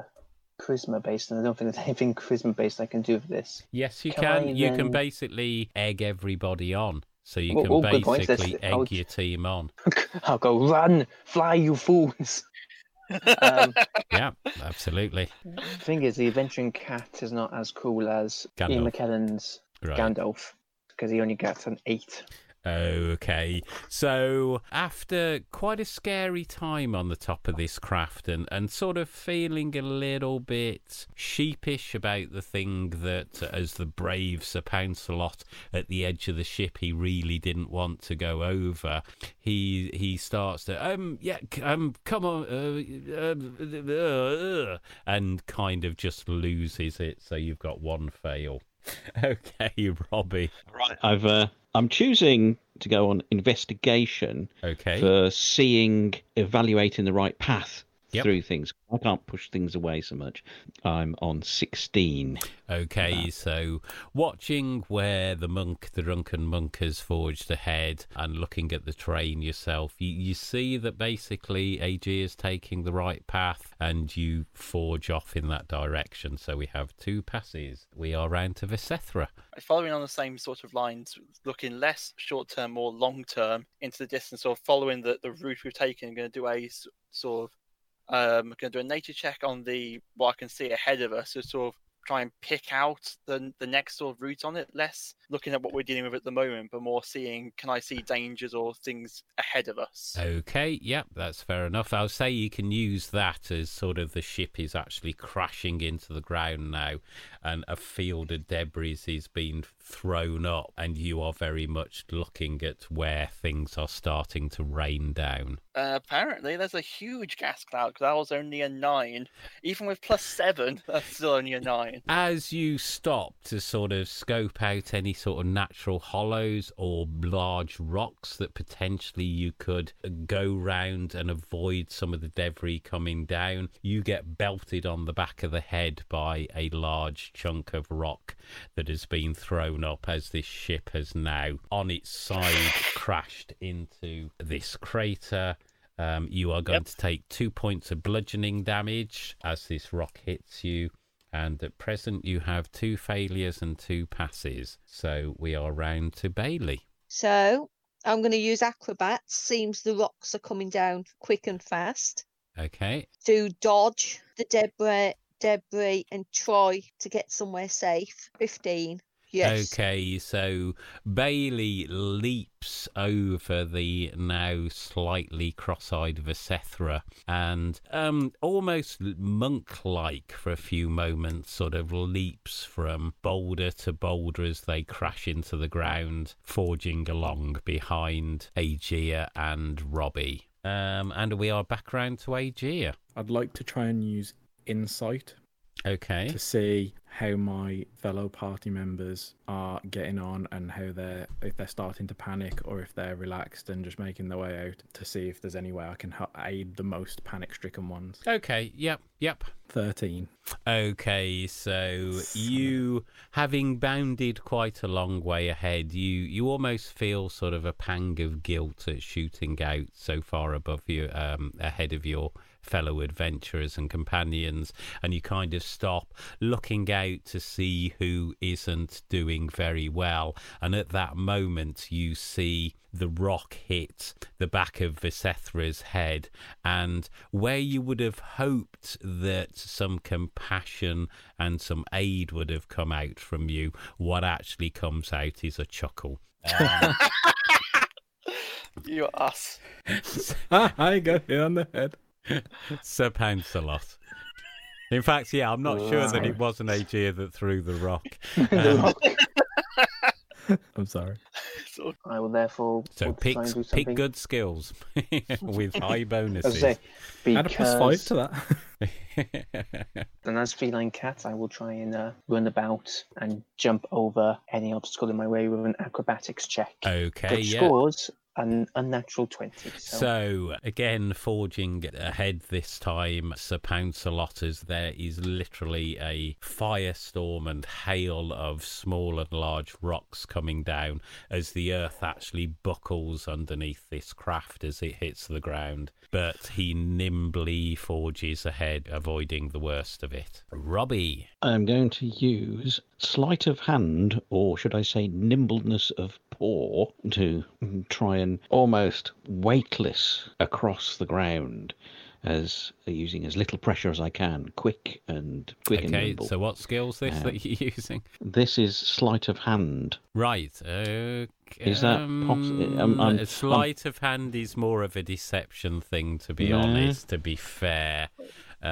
charisma based, and I don't think there's anything charisma based I can do for this. Yes, you Can can. You can basically egg everybody on. So you can well, good point. That's- basically egg your team on. I'll go run, fly, you fools. um, Yeah, absolutely. the thing is, the adventuring cat is not as cool as Ian Gandalf. McKellen's Right. Gandalf because he only gets an eight. Okay. So after quite a scary time on the top of this craft and, and sort of feeling a little bit sheepish about the thing that as the brave Sir Pouncelot at the edge of the ship he really didn't want to go over, he he starts to um yeah um come on uh, uh, uh, and kind of just loses it so you've got one fail. Okay, Robbie. Right. I've uh, I'm choosing to go on investigation Okay. for seeing, evaluating the right path Yep. through things. I can't push things away so much. I'm on 16. Okay, so watching where the monk, the drunken monk, has forged ahead and looking at the train yourself, you, you see that basically AG is taking the right path and you forge off in that direction. So we have two passes. We are round to Visethra. Following on the same sort of lines, looking less short term, more long term into the distance, or following the, the route we've taken, going to do a sort of um, going to do a nature check on the what I can see ahead of us to sort of try and pick out the the next sort of route on it, less looking at what we're dealing with at the moment, but more seeing can I see dangers or things ahead of us. Okay, yep, that's fair enough. I'll say you can use that as sort of the ship is actually crashing into the ground now, and a field of debris is being thrown up, and you are very much looking at where things are starting to rain down. Uh, apparently, there's a huge gas cloud because that was only a nine. Even with plus seven, that's still only a nine. As you stop to sort of scope out any sort of natural hollows or large rocks that potentially you could go round and avoid some of the debris coming down, you get belted on the back of the head by a large chunk of rock that has been thrown up as this ship has now on its side crashed into this crater. Um, you are going Yep. to take two points of bludgeoning damage as this rock hits you. And at present, you have two failures and two passes. So we are round to Bailey. So I'm going to use acrobats. Seems the rocks are coming down quick and fast Okay. to dodge the debris, debris, and try to get somewhere safe. Fifteen. Yes. Okay, so Bailey leaps over the now slightly cross-eyed Visethra and um almost monk-like for a few moments sort of leaps from boulder to boulder as they crash into the ground, forging along behind Aegea and Robbie. Um, and we are back round to Aegea. I'd like to try and use insight Okay. to see how my fellow party members are getting on and how they're if they're starting to panic or if they're relaxed and just making their way out to see if there's any way I can help aid the most panic-stricken ones. Okay, yep, yep. 13. Okay, so you having bounded quite a long way ahead, you you almost feel sort of a pang of guilt at shooting out so far above you, um, ahead of your fellow adventurers and companions, and you kind of stop, looking out to see who isn't doing very well, and at that moment you see the rock hit the back of Visethra's head, and where you would have hoped that some compassion and some aid would have come out from you, what actually comes out is a chuckle. Um, You us. ah, I got hit on the head. Sir Pouncelot. In fact, yeah, I'm not sure that it wasn't Aegea that threw the rock. Um. I'm sorry. I will therefore so pick try and do pick good skills with high bonuses. say, Add a plus five to that. and as feline cat, I will try and uh, run about and jump over any obstacle in my way with an acrobatics check. okay, Which yeah. scores an unnatural twenty. So, So again, forging ahead this time, Sir Pouncelot, as there is literally a firestorm and hail of small and large rocks coming down as the earth actually buckles underneath this craft as it hits the ground. But he nimbly forges ahead, avoiding the worst of it. Robbie. I'm going to use sleight of hand, or should I say nimbleness of paw, to try and almost weightless across the ground as using as little pressure as I can, quick and quick and Okay, nimble. so what skills this Um, that you're using? This is sleight of hand. Right. Okay. Is that possible? um, I'm- sleight of hand is more of a deception thing, to be No. honest. To be fair.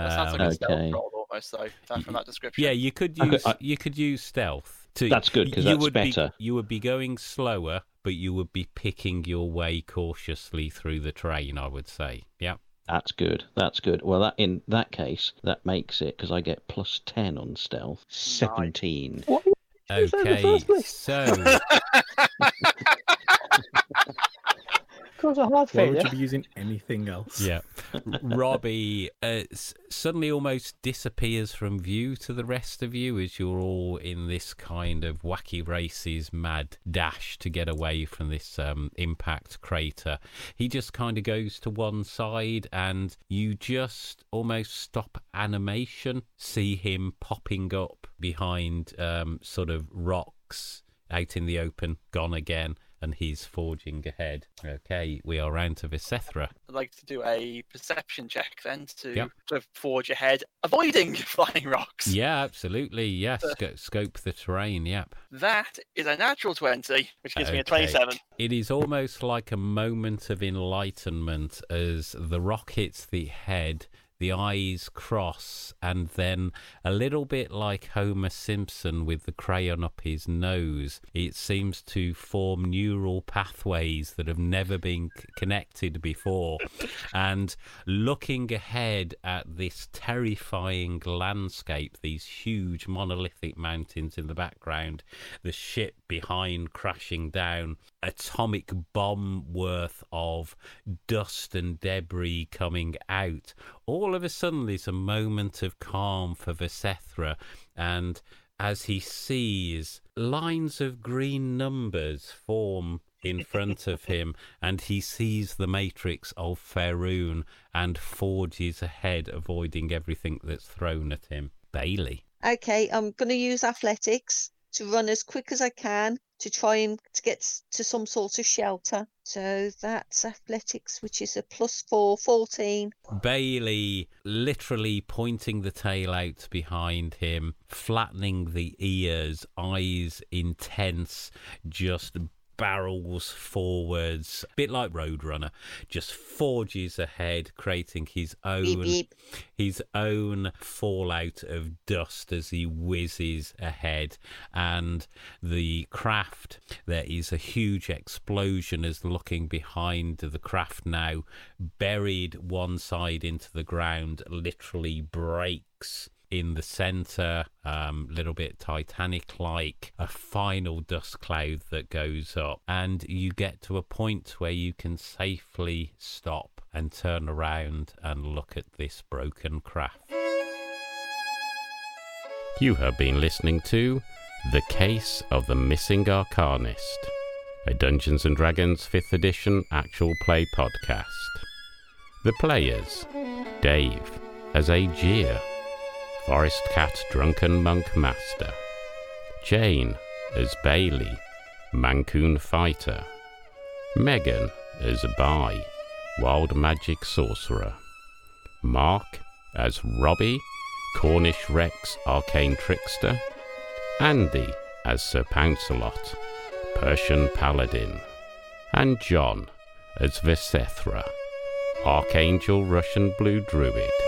That sounds like Um, a stealth okay. roll almost, though, that, from that description. yeah, you could Okay, use I- you could use stealth. To, That's good because that's would better. Be, you would be going slower, but you would be picking your way cautiously through the train. I would say. Yeah. That's good. That's good. Well, that in that case, that makes it because I get plus ten on stealth, seventeen. what? Choose that in the Okay. So Cause a hard Why would you be using anything else? Yeah. Robbie uh, s- suddenly almost disappears from view to the rest of you as you're all in this kind of wacky races mad dash to get away from this um, impact crater. He just kind of goes to one side and you just almost stop animation, see him popping up behind um, sort of rocks out in the open, gone again, and he's forging ahead. Okay, we are round to Visethra. I'd like to do a perception check then to Yep. sort of forge ahead, avoiding flying rocks. Yeah, absolutely. Yes, uh, sco- scope the terrain. Yep. That is a natural 20, which gives me a 27. It is almost like a moment of enlightenment as the rock hits the head, the eyes cross, and then a little bit like Homer Simpson with the crayon up his nose, it seems to form neural pathways that have never been c- connected before. and looking ahead at this terrifying landscape, these huge monolithic mountains in the background, the ship behind crashing down, atomic bomb worth of dust and debris coming out. All of a sudden, there's a moment of calm for Visethra, and as he sees lines of green numbers form in front of him, and he sees the matrix of Faerun and forges ahead, avoiding everything that's thrown at him. Bailey. Okay, I'm going to use athletics to run as quick as I can to try and to get to some sort of shelter. So that's athletics, which is a plus four, 14. Bailey literally pointing the tail out behind him, flattening the ears, eyes intense, just barrels forwards, a bit like Roadrunner, just forges ahead, creating his Beep, own beep. his own fallout of dust as he whizzes ahead. And the craft, there is a huge explosion as looking behind the craft now, buried one side into the ground, literally breaks. In the center, um, little bit Titanic like, a final dust cloud that goes up, and you get to a point where you can safely stop and turn around and look at this broken craft. You have been listening to The Case of the Missing Arcanist, a Dungeons and Dragons 5th edition actual play podcast. The players Dave as Aegir, Forest Cat Drunken Monk Master, Jane as Bailey, Maine Coon Fighter, Megan as Bai, Wild Magic Sorcerer, Mark as Robbie, Cornish Rex Arcane Trickster, Andy as Sir Pouncelot, Persian Paladin, and John as Visethra, Archangel Russian Blue Druid.